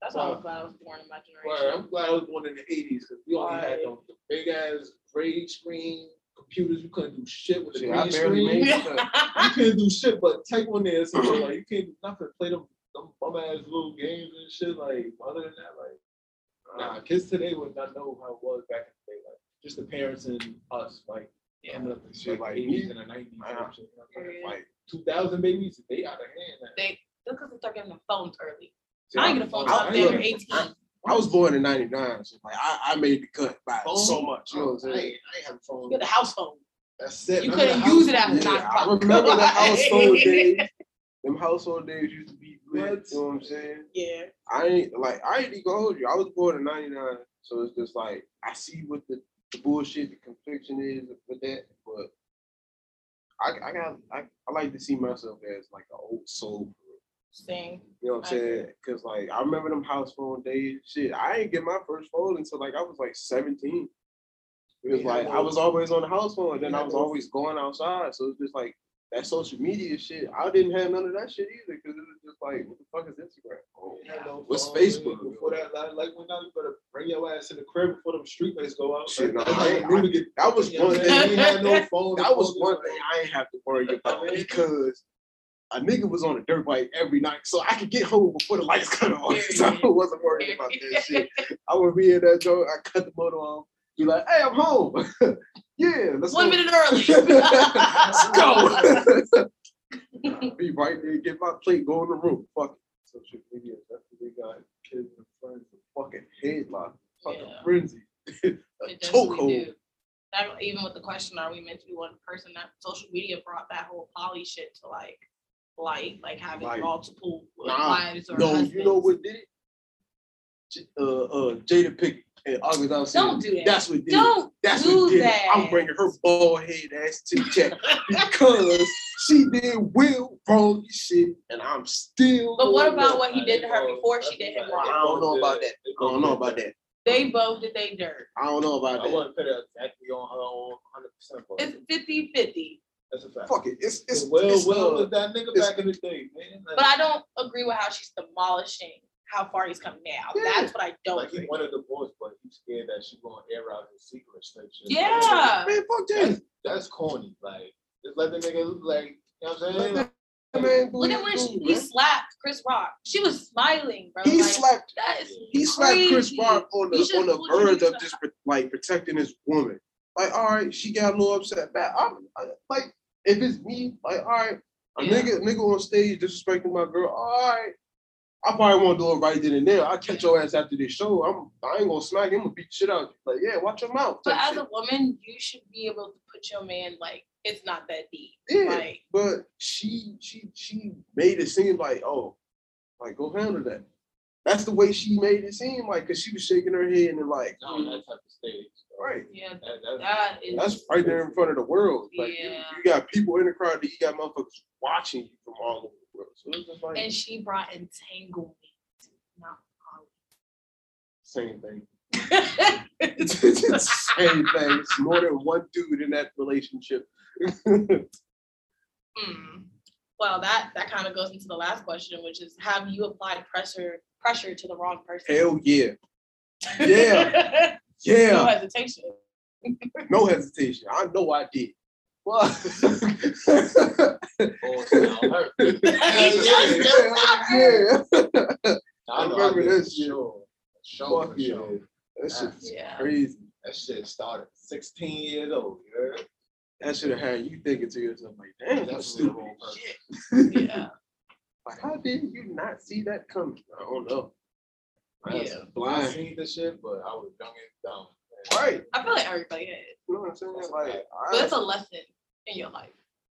That's why I'm glad I was born in my Well, generation. I'm glad I was born in the eighties because we only had Right. them the big ass grade screen computers. You couldn't do shit with a Shit, I green screen. made it. you can't do shit but type on there. So like you can't do nothing. Play them them bum ass little games and shit. Like other than that, like uh, nah, kids today would not know how it was back in the day. Like just the parents and us, like coming up in Shit, shit like like eighties me, and the nineties. uh, Like two thousand babies, they out of hand. now. They, because they start getting the phones early. See, I ain't get a phone I- till look, they're 18. I was born in '99, so like I, I made the cut by Phone? so much. You know what I'm I saying? ain't, I ain't have a phone. You had a house phone. That's it. You Remember couldn't the use it house after phone? nine Yeah, I o'clock. remember the household days. them household days used to be lit. What? You know what I'm saying? Yeah. I ain't like I ain't even gonna hold you. I was born in '99, so it's just like I see what the, the bullshit, the confliction is with that, but I, I got I, I like to see myself as like an old soul. Same. You know what I'm saying? Cause like I remember them house phone days. Shit, I ain't get my first phone until like I was like 17. It was Yeah, like I was always on the house phone, and then I was always going outside. So it's just like that social media shit. I didn't have none of that shit either, cause it was just like, what the fuck is Instagram? Oh, You had no What's Facebook? Before that, like, when now you better bring your ass in the crib before them street lights go out. Shit, no, I how ain't- you to get- that was one thing- no phone. That was one thing I ain't have to worry about because a nigga was on a dirt bike every night, so I could get home before the lights cut off. So I wasn't worried about that shit. I would be in that joint, I cut the motor off, be like, hey, I'm home. Yeah, let's One go. minute early. Let's go. be right there, get my plate, go in the room. Fuck it. Social media, that's what we got kids and friends, a fucking headlock, fucking Yeah. frenzy, a chokehold. That, even with the question, are we meant to be one person? That social media brought that whole poly shit to like light, like having Like, multiple Nah, wives or no, you know what did it? J- Uh, uh, Jada Pinkett and August Alsina. Don't do that. That's what did. Don't That's do what did that. it. I'm bringing her bald head ass to check because she did Will wrong shit, and I'm still. But what about what he did to her before she did him wrong? I don't know about that. I don't know about that. They both did they dirt. I don't know about that. I that. wouldn't put it exactly on her on 100. percent It's 50 50. That's a fact. Fuck it. It's it's Well, it's, well, was that nigga back in the day, man. Like, But I don't agree with how she's demolishing how far he's come now. Yeah. That's what I don't like he agree. wanted divorce, but he's scared that she gonna air out his secret type shit. Yeah. man, fuck that. That's, that's corny. Like, just let the nigga look like, you know what I'm saying? Let that man Look at when she, he slapped Chris Rock. She was smiling, bro. He like, slapped that is he slapped Chris. Rock on the on the verge of just pro- like protecting his woman. Like, all right, she got a little upset back. I'm I, like, if it's me, like, all right, a Yeah. nigga nigga on stage disrespecting my girl. All right, I probably won't do it right then and there. I'll catch your ass after this show. I'm I ain't gonna smack him. I'm gonna beat shit out. of you. Like, yeah, watch your mouth. But as shit. a woman, you should be able to put your man like it's not that deep. yeah, Like but she she she made it seem like oh, like go handle that. That's the way she made it seem like because she was shaking her head and like, Not on that type of stage. right. yeah, That, that's, that is That's right there in front of the world. Like you, Yeah. you got people in the crowd, that you got motherfuckers watching you from all over the world. So it's just like and she brought entanglement, not same thing. It's, it's the same thing. It's more than one dude in that relationship. Hmm. Well, that that kind of goes into the last question, which is have you applied pressure pressure to the wrong person? Hell yeah. Yeah. Yeah. no hesitation. No hesitation. I know I did. What? oh, sound hurt. yeah. I, know remember did this shit. Sure. Sure, Fuck for yeah. sure. That shit's Yeah. crazy. That shit started 16 years old. You heard? That should have had you thinking to yourself like, damn, that's That's stupid. the. Shit. Yeah. Like, how did you not see that coming? I don't know. I Yeah. was I Blind. seen the shit, but I was young and dumb. Right. I feel like everybody had. You know what I'm saying? That's a Like. But I, it's a lesson in your life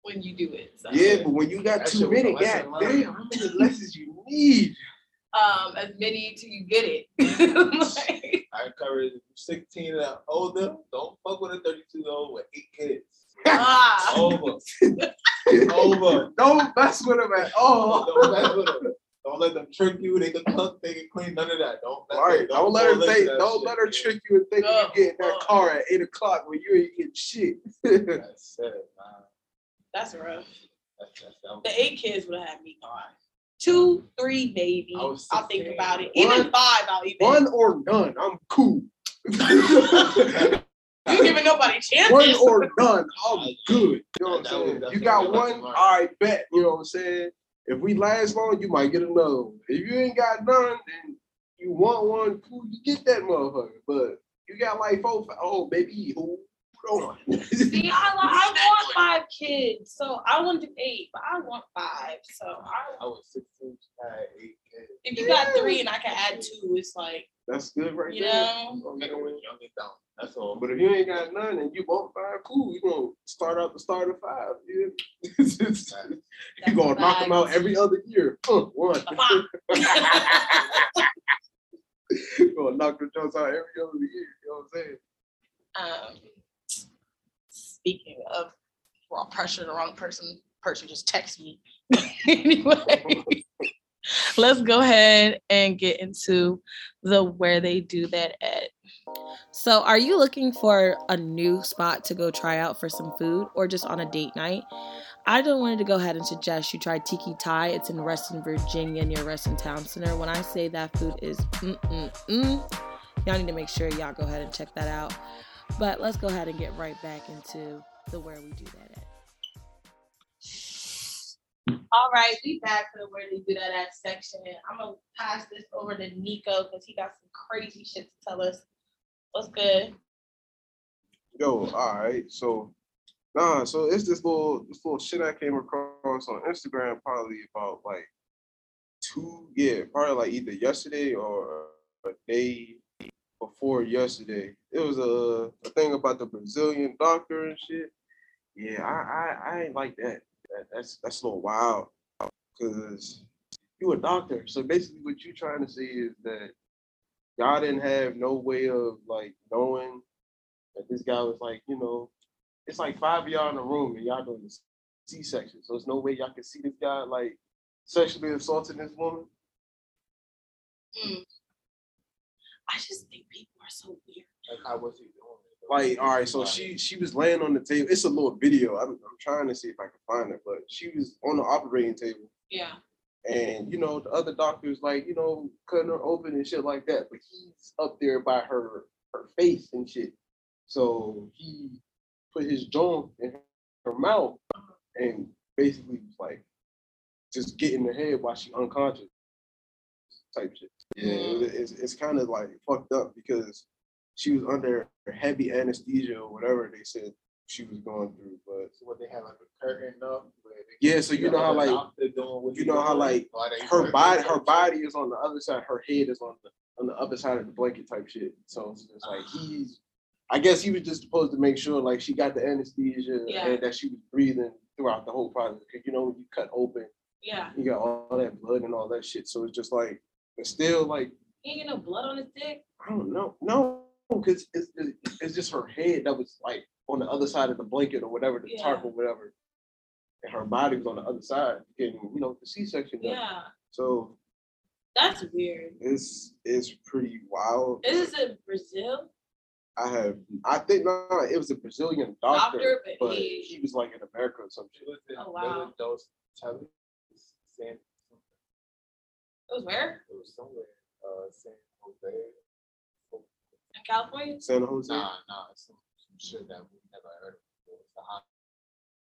when you do it. So. yeah, but when you got That too shit was a many, lesson god damn, how many lessons you need? Um, as many till you get it. Like, I encourage 16 and older, don't fuck with a 32 year old with eight kids. ah, Over. Over. Don't mess with him at all. Don't mess with them. Don't let them trick you. They can cook, they can clean, none of that. Don't, All right, don't let her fall think, don't shit, let her man. trick you and think No, you get in that fuck. car at eight o'clock when you ain't getting shit. That's it, man. That's rough. That's, that's, that The eight kids would have had me gone. Two, three, maybe. I was I'll think 16. about it. One- Even five, I'll even. One or none, I'm cool. You giving nobody chances. one or none, I'm good. You know what I'm saying? You got one, lesson all learned. right, bet. You know what I'm saying? If we last long, you might get another one. If you ain't got none, then you want one, cool, you get that motherfucker. But you got like four, five, oh, baby, hold on. See, I, I want five kids, so I want to do eight, but I want five. So I, I was 16, I had eight kids. if you got three and I can add two, it's like That's good right you there. know. Okay. Nigga was young and. That's all. But if you ain't got none and you want five, cool, you gonna start out the start of five. Yeah. You gonna knock them out every other year. Uh, one. you gonna knock the Jones out every other year. You know what I'm saying? Um, speaking of raw pressure, the wrong person person just text me. anyway, let's go ahead and get into the where they do that at. So, are you looking for a new spot to go try out for some food or just on a date night? I don't wanted to go ahead and suggest you try Tiki Thai. It's in Reston, Virginia, near Reston Town Center. When I say that food is mm-mm-mm, y'all need to make sure y'all go ahead and check that out. But let's go ahead and get right back into the where we do that at. All right, we back to the where we do that at section. I'm gonna pass this over to Nicco because he got some crazy shit to tell us. What's good? Yo, all right. So, nah. So it's this little this little shit I came across on Instagram probably about like two, yeah, probably like either yesterday or a day before yesterday. It was a, a thing about the Brazilian doctor and shit. Yeah, I I, I ain't like that. that. That's that's a little wild because you a doctor. So basically, what you're trying to say is that y'all didn't have no way of like knowing that this guy was like, you know, it's like five of y'all in the room and y'all doing this C-section. So there's no way y'all can see this guy like sexually assaulting this woman. Mm. I just think people are so weird. Like, how was he doing? it? Like, all right, so she she was laying on the table. It's a little video. I'm, I'm trying to see if I can find it, but she was on the operating table. Yeah. And you know, the other doctors like, you know, cutting her open and shit like that. But he's up there by her her face and shit. So he put his jaw in her mouth and basically was like just get in her head while she unconscious type shit. Yeah, it- mm-hmm. it's it's kind of like fucked up because she was under heavy anesthesia or whatever they said she was going through. But So what they had like a curtain up. where Yeah, so you know how, the like, doctor doing you know how, like, her body, her body is on the other side. Her head is on the on the other side of the blanket type shit. So it's just like ah. he's. I guess he was just supposed to make sure like she got the anesthesia Yeah. and that she was breathing throughout the whole process. Cause you know when you cut open, Yeah. you got all, that blood and all that shit. So it's just like, but still like He ain't get no blood on his dick. I don't know, no, because it's, it's it's just her head that was like on the other side of the blanket or whatever, the tarp or whatever, and her body was on the other side getting you know the C section. Yeah. So That's weird. it's it's pretty wild. This is in Brazil. I have I think no, it was a Brazilian doctor, Doctor, but but he- he was like in America or some It shit. was in Oh, wow. Villa dos San, It was where? it was somewhere, uh, San Jose. In California? San Jose. Nah, nah, it's some, some shit that we never heard of before. It's a hot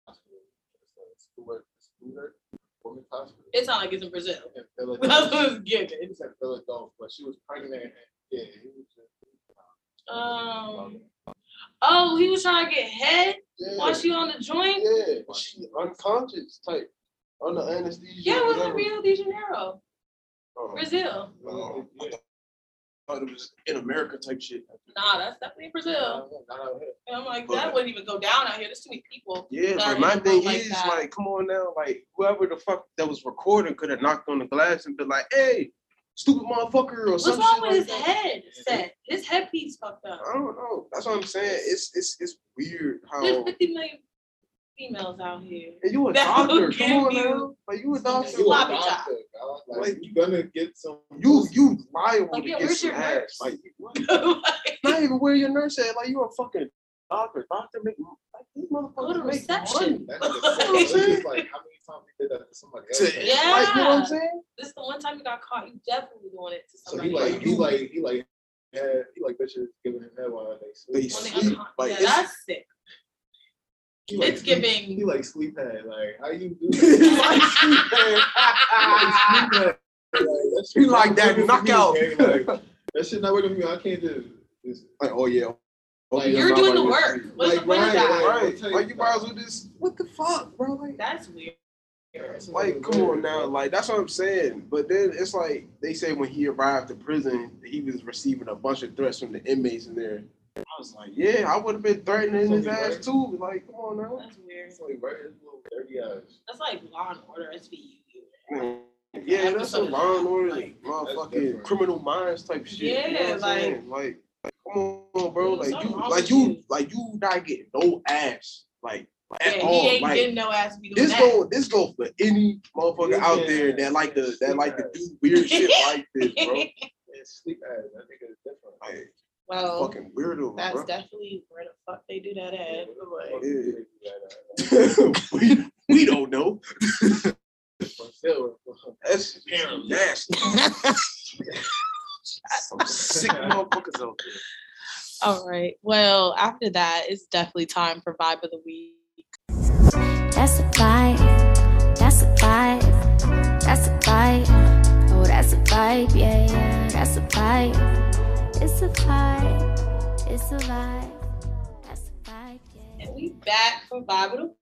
hospital. It's a Stewart, Stewart Women's Hospital. It sounded like it's in Brazil. in That's what Philadelphia. it's giving. It's in Philadelphia, but she was pregnant and yeah, he was just. Um. Oh, he was trying to get head Yeah, while she on the joint. yeah, she unconscious type on the anesthesia. Yeah, it was in. Rio de Janeiro, Oh, Brazil. oh, I thought it was in America type shit. Nah, that's definitely Brazil. Not out here. And I'm like, But- that wouldn't even go down out here. There's too many people. Yeah, but my thing like is that. like, come on now, like whoever the fuck that was recording could have knocked on the glass and been like, "Hey, stupid motherfucker," or What's something. wrong with his head set? His headpiece fucked up. I don't know. That's what I'm saying. It's it's it's weird how. There's 50 million females out here. And you a that doctor? give Come on you now, like you a doctor. You a doctor, job. Like, Like, you gonna get some. You you liable Like, to yeah, get where's some your ass. nurse? Like what? Like, not even where your nurse at. Like you a fucking doctor. Doctor make like these motherfuckers make reception. money. That nigga I'm said, saying? it's like how many times we did that to somebody else? Yeah. Like you know what I'm saying? this is the one time you got caught. You definitely doing it to So he like else. he like he like yeah he like bitches giving him that while they sleep. They When Like, they sleep, like, yeah, that's sick. He like It's sleep- giving. He like sleep head. Like how you do He like that? sleep. He like sleep head. Like, that He like that knockout. Like, that shit not working for me. I can't just. just Like, oh yeah. Oh, Like, yeah, You're doing like, the work. What's Like, the point of right, that? like- Right. Like you might as well just what the fuck, bro? Like, That's weird. like come on now. Like that's what I'm saying. But then it's like they say when he arrived to prison, he was receiving a bunch of threats from the inmates in there. I was like, yeah, I would have been threatening his ass too. Like, come on now. That's weird. It's like right, it's little dirty ass. That's like Law and Order SVU. Yeah, that's a law and order, like- motherfucking criminal minds type shit. you know Yeah, I'm like- like, come on, bro, like you, like you, you. like you not getting no ass, like at Yeah, all. he ain't like, getting no ass to be doing this that. go, this go for any motherfucker out there that like to that like to do weird shit like this, bro. Sleep ass. I think it's different. Like well, fucking weirdo, that's bro. definitely where the fuck they do that at. Like, we, we don't know. That's Apparently. nasty. Some sick motherfuckers out there. all right. Well, after that, it's definitely time for vibe of the week. That's a vibe. That's a vibe. That's a vibe. Oh, that's a vibe. Yeah, yeah. That's a vibe. It's a vibe. It's a vibe. That's a vibe. Yeah. And we back for vibe of the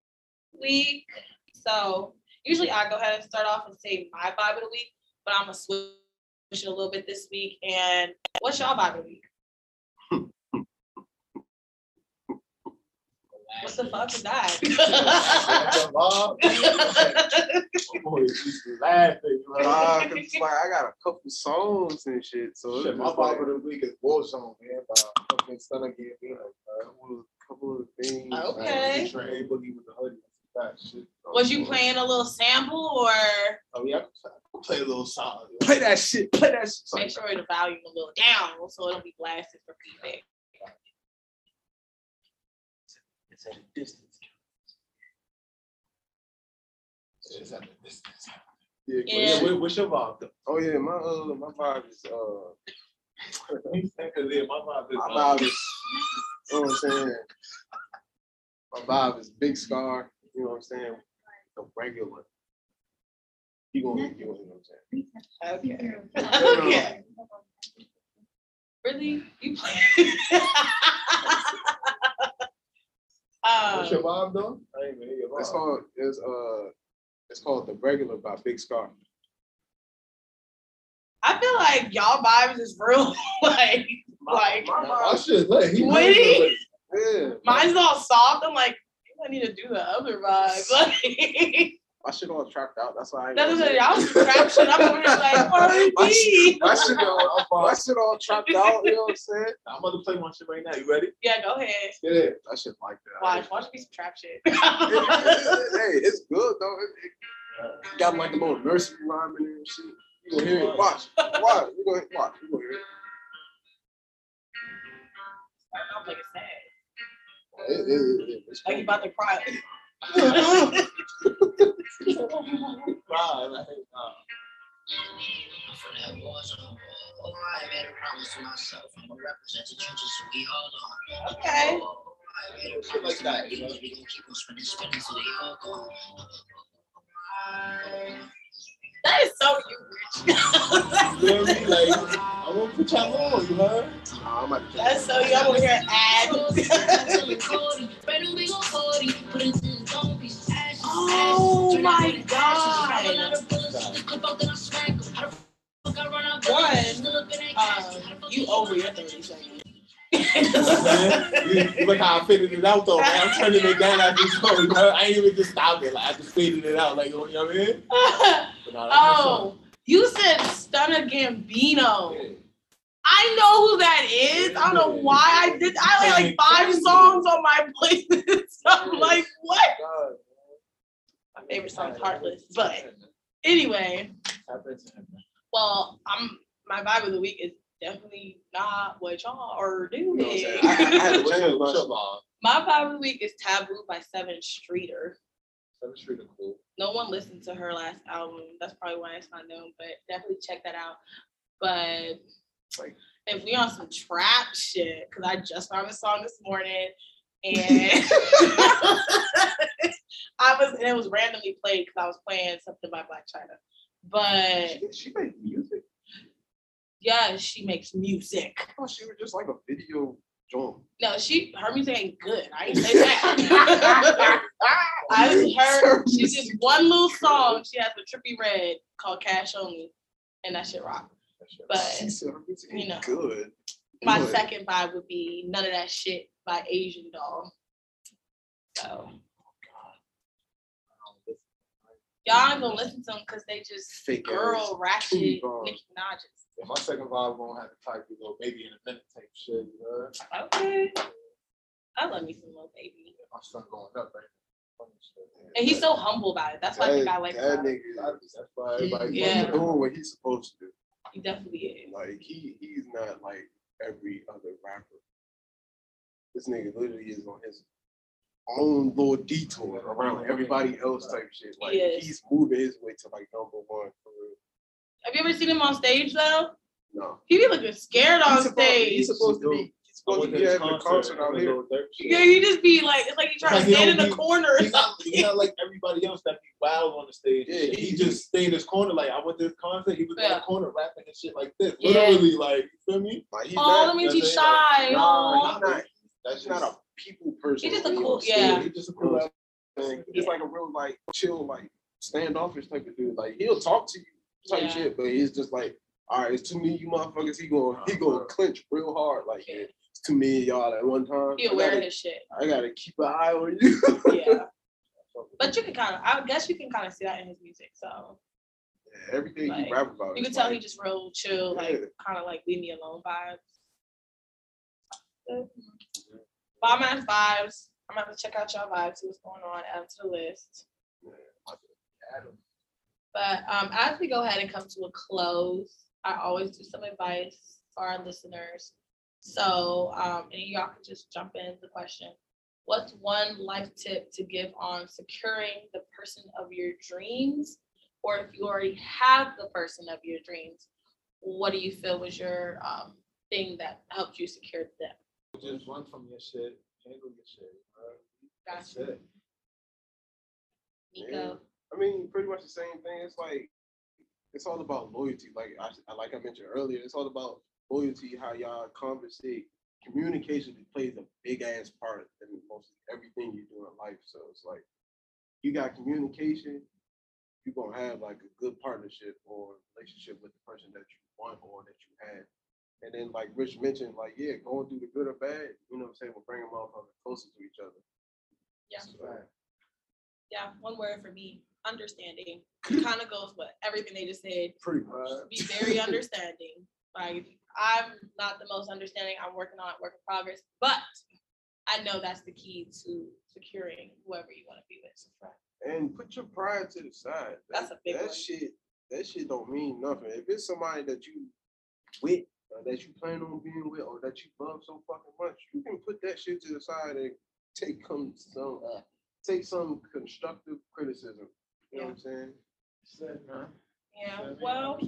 week. So usually I go ahead and start off and say my vibe of the week, but I'm gonna switch it a little bit this week. And what's y'all vibe of the week? Hmm. What the fuck is that? Boy, he's laughing. Nah, Right? 'cause it's like I got a couple songs and shit, so Shit, my just like of the week is Warzone, man. By fucking Stunna Gambino, bro. couple of, couple of things. Okay. Trey Boogie with the hoodie. That shit. Was you playing a little sample or Oh yeah, I can play a little song. Play that shit. Play that shit. make sure the volume a little down so it'll be blasted for feedback? It's at a distance. It's at a distance. Yeah, Yeah. yeah. What, what's your vibe though? Oh yeah, my uh, my vibe is uh, yeah, my vibe is. my uh, vibe is, you know what I'm saying. My vibe is Big Scarr. You know what I'm saying. The regular. You gonna, you gonna, you know what I'm saying. Okay. okay. Really? You play? What's your um, vibe though? I ain't even hear your It's called it's uh it's called The Regular by Big Scarr. I feel like y'all vibes is real like like I should let he Witty? Yeah. mine's all soft. I'm like, I need to do the other vibe. Like My shit all trapped out. That's why I ain't that's what say y'all it. traction. I'm over here like My R&B. shit, my shit all my shit all trapped out, you know what I'm saying? I'm about to play my shit right now. You ready? Yeah, go ahead. Yeah. That shit like that. Watch, watch me some trap shit. hey, it's good though. It, it got like the little nursery rhyme in there and shit. You gonna hear it? Watch, watch. You gonna watch. You gonna hear it? I'm like sad. It- it- it- it- it's Like you cool. about to cry. Right, like, uh, Okay. shit like that, you know? That is so you, Rich. You know what I mean? Like, I want to put y'all on, you heard? Nah, I'm about to That's so you. I'm over here ad. oh my god. One, uh, you over your 30 seconds. you, you look how I faded it out though, man. I'm turning it down after this song, you know? I ain't even just stopped it. Like, I just faded it out, like, you know what I mean? But nah, that's my oh, you said Stunna Gambino. Yeah. I know who that is. I don't know why I did. I had like five songs on my playlist. I'm like, what? God, My favorite song is Heartless. But anyway, Happen to him. well, I'm my vibe of the week is definitely not what y'all are doing. My your vibe? of the week is Taboo by Sevyn Streeter. Seventh Street cool. No one listened to her last album. That's probably why it's not known, but definitely check that out. But if we on some trap shit, because I just found this song this morning and I was and it was randomly played because I was playing something by Blac Chyna. But She, she made music. yeah, she makes music. I thought she was just like a video joint. No, she her music ain't good. I ain't say that. I heard she did one little song. She has a trippy red called Cash Only, and that shit rock. But said her music you know. good. my second vibe would be None of That Shit by Asian Doll. So y'all ain't gonna listen to them because they just Fake girl ass ratchet Nicki Minaj's. Yeah, my second vibe gonna have to type you know, baby in a minute type shit, you know? Okay. I love me some Lil Baby. My son going up right now. Funny shit. And he's so humble about it. That's why I think I like that him. nigga. That's that's why everybody. Yeah. doing what he's supposed to do. He definitely is. Like he he's not like every other rapper. This nigga literally is on his own little detour around everybody else type shit. Like He is. he's moving his way to like number one for real. Have you ever seen him on stage though? No. He be looking scared on He's supposed, stage. he's supposed to be he's supposed to to be his having a concert out here. Lil Durk shit. Yeah, he just be like, it's like he trying Like, to stand in the be- corner or He's not, something. he's not like everybody else that be wild on the stage. Yeah, he he, just- just stay in his corner. Like I went to his concert, he was in the corner rapping and shit like this. Yeah. Literally, like you feel me? Like he's Oh, not, that means he's that's it. shy. Nah, Oh. he's not That's he's not a people person. He's just a cool- yeah. He's just a cool ass. Like, He's like a real like chill, like standoffish type of dude. Like he'll talk to you type Yeah. shit, but he's just like, all right, it's too many you motherfuckers. He going he going to uh-huh. clinch real hard. Like Yeah. it's too many of y'all at one time. He aware of gotta, his shit. I gotta keep an eye on you. Yeah. But you can kind of, I guess you can kind of see that in his music. So Everything Like, he rap about. you can tell like, he just real chill, like kind of like leave me alone vibes. Bomb ass vibes. I'm gonna check out y'all vibes, see what's going on, add to the list. But um, as we go ahead and come to a close, I always do some advice for our listeners. So, um, y'all can just jump in the question. What's one life tip to give on securing the person of your dreams? Or if you already have the person of your dreams, what do you feel was your um, thing that helped you secure them? Just run from your shit, handle your shit. bro. That's Gotcha. it. Nicco. I mean, pretty much the same thing. It's like it's all about loyalty. Like I I- like I mentioned earlier, it's all about loyalty. How y'all conversate. Communication plays a big ass part in mostly everything you do in life. So it's like you got communication, you're gonna have like a good partnership or relationship with the person that you want or that you had. And then like Rich mentioned, like yeah, going through the good or bad, you know what I'm saying, will bring them all closer to each other. Yeah. So, Yeah, one word for me, understanding. Kind of goes with everything they just said. pretty much. Be very understanding. Like I'm not the most understanding. I'm working on it, work in progress, but I know that's the key to securing whoever you want to be with. and put your pride to the side. That's That- a big that one. shit. That shit don't mean nothing. If it's somebody that you with, or that you plan on being with, or that you love so fucking much, you can put that shit to the side and take some some uh, take some constructive criticism. You know what I'm saying? Said, man. Yeah, Said, well,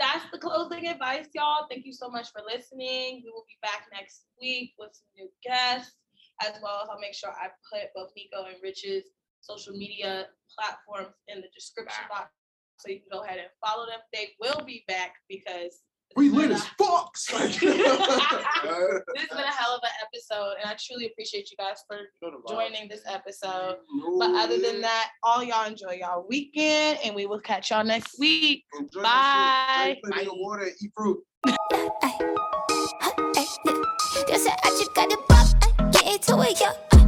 that's the closing advice, y'all. Thank you so much for listening. We will be back next week with some new guests, as well as I'll make sure I put both Nicco and Rich's social media platforms in the description box. So you can go ahead and follow them. They will be back because we lit as fucks. This has been a hell of an episode, and I truly appreciate you guys for joining this episode. But other than that, all y'all enjoy y'all weekend, and we will catch y'all next week. Enjoy Bye. Water eat fruit. I just got. Get it, yo.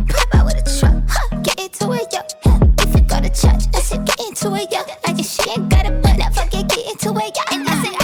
Pop out with a truck. Get it, yo. If you go to church, I said get into it, yo. Like if she ain't got a butt, get into it, yo. And I said.